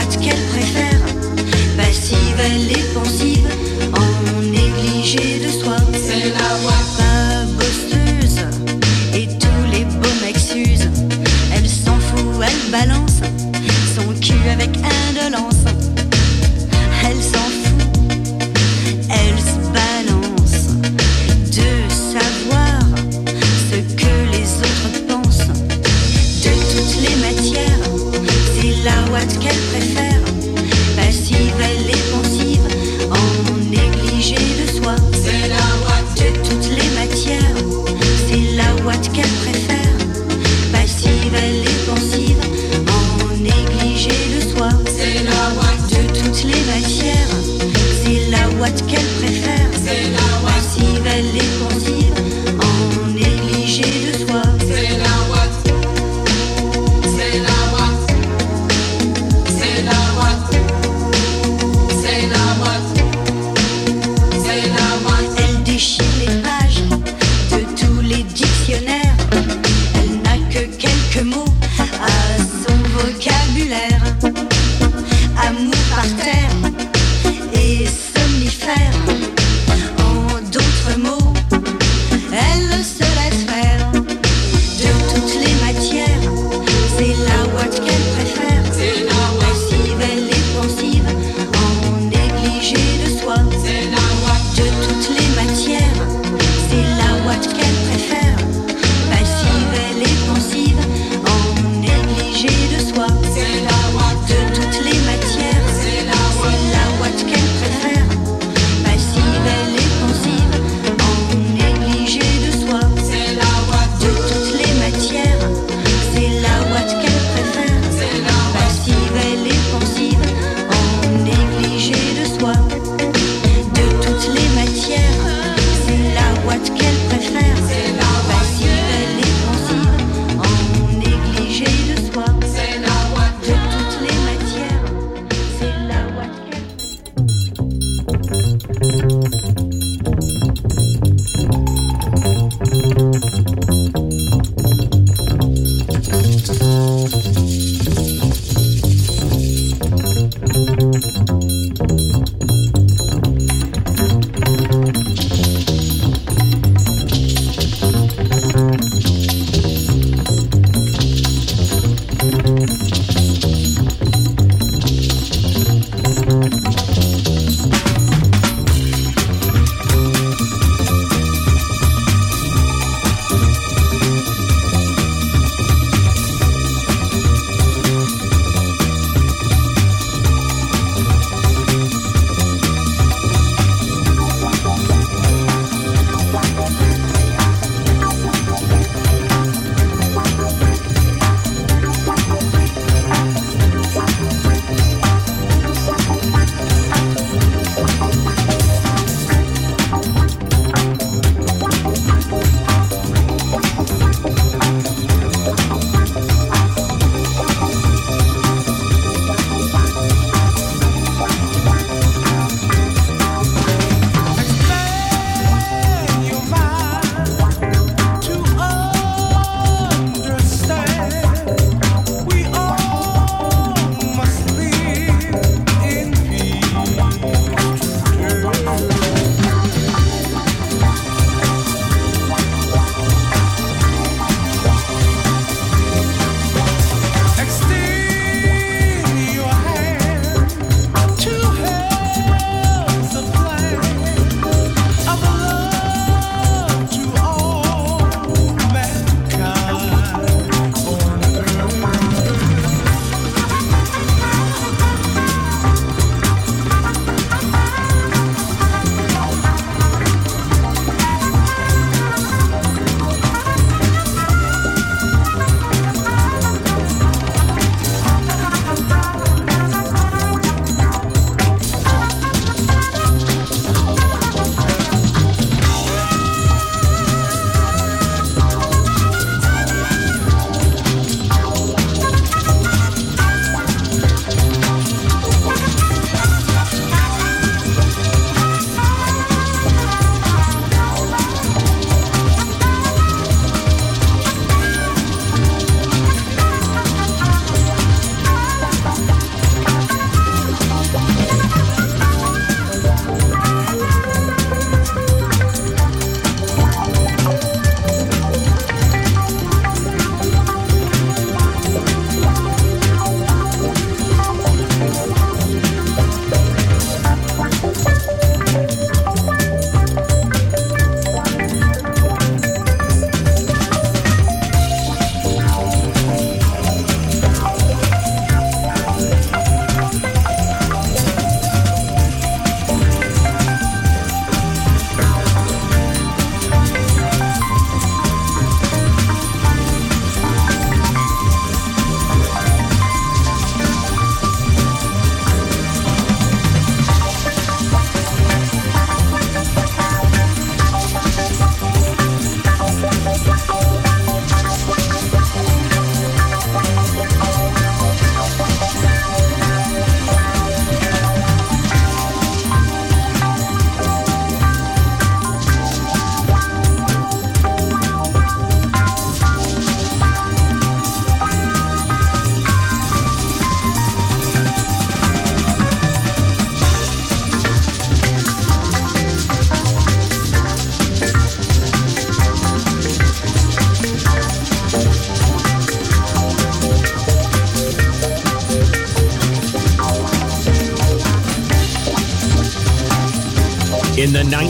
boîte qu'elle préfère.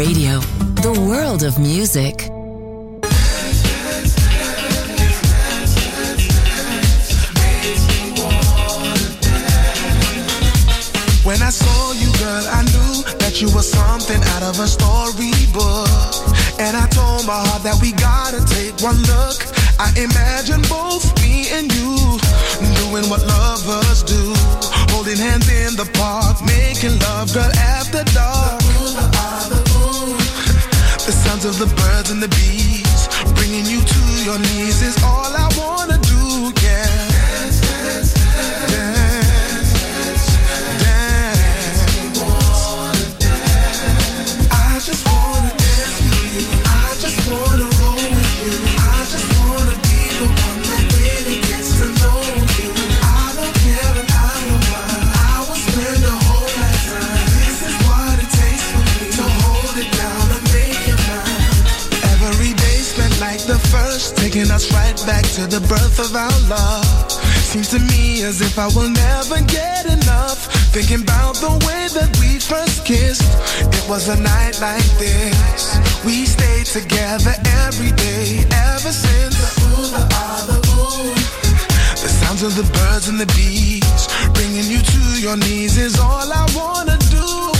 Radio, the world of music. When I saw you, girl, I knew that you were something out of a storybook. And I told my heart that we gotta take one look. I imagine both me and you doing what lovers do. Holding hands in the park, making love, girl, after dark. The sounds of the birds and the bees, bringing you to your knees is all I wanna do, taking us right back to the birth of our love. Seems to me as if I will never get enough. Thinking about the way that we first kissed. It was a night like this. We stayed together every day ever since. The ah, sounds of the birds and the bees, bringing you to your knees is all I wanna do.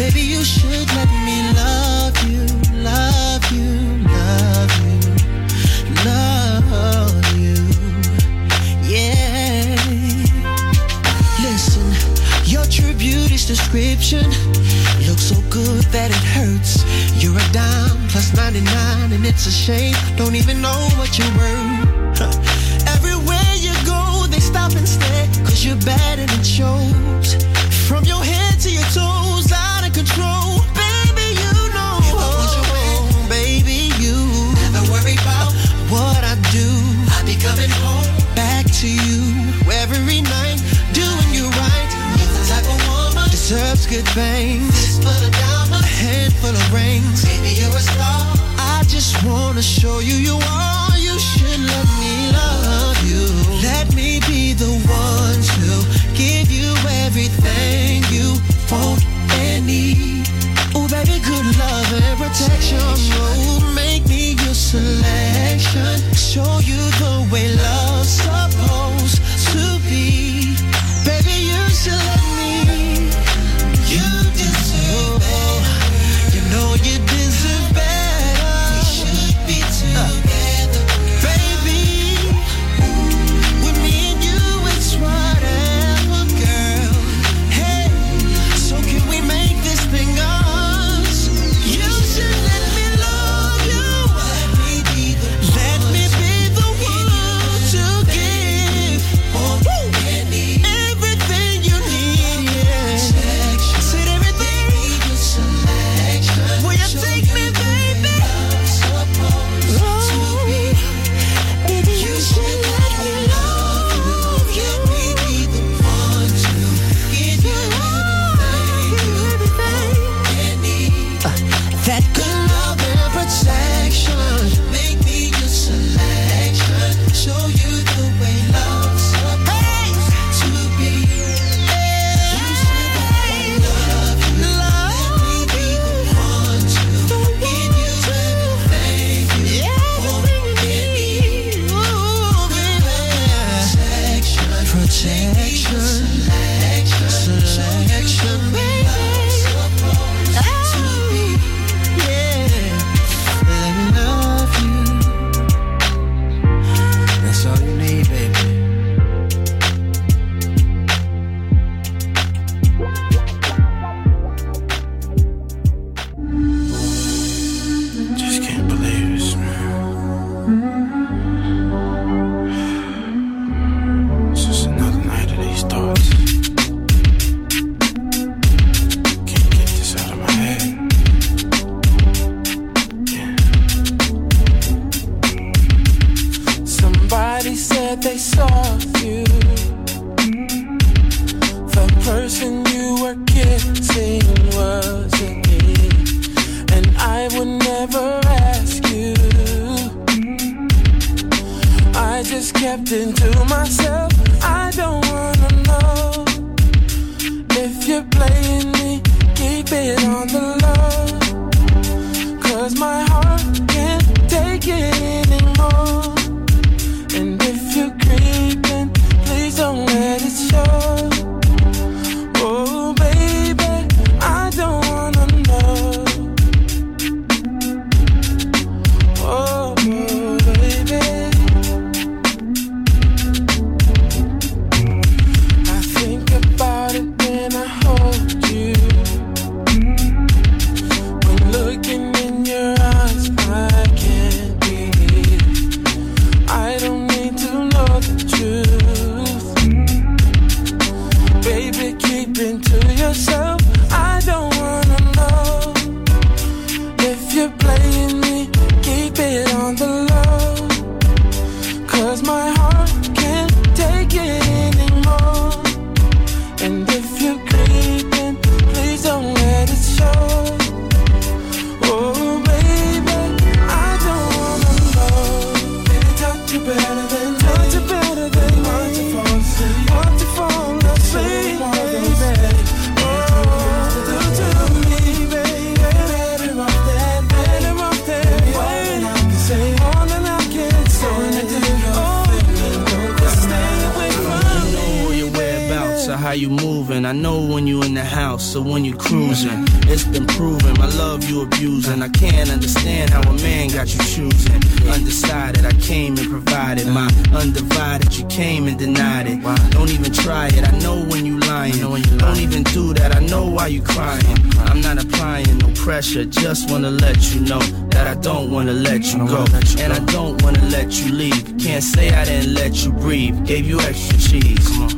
Baby, you should let me love you, love you, love you, love you. Yeah. Listen, your true beauty's description looks so good that it hurts. You're a dime plus 99, and it's a shame. Don't even know what you're worth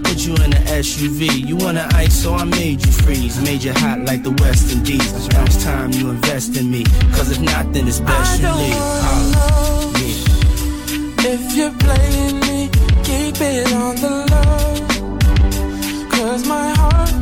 Put you in a SUV. You wanna ice, so I made you freeze. Made you hot like the West Indies. Now it's time you invest in me. Cause if not, then it's best I you leave. Yeah. If you're playing me, keep it on the low. Cause my heart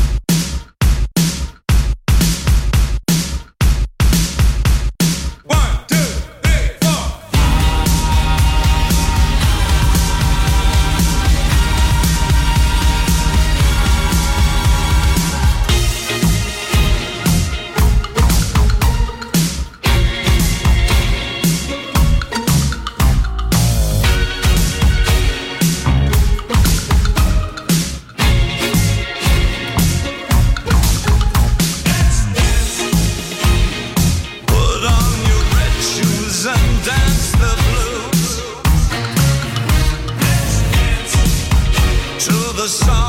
song.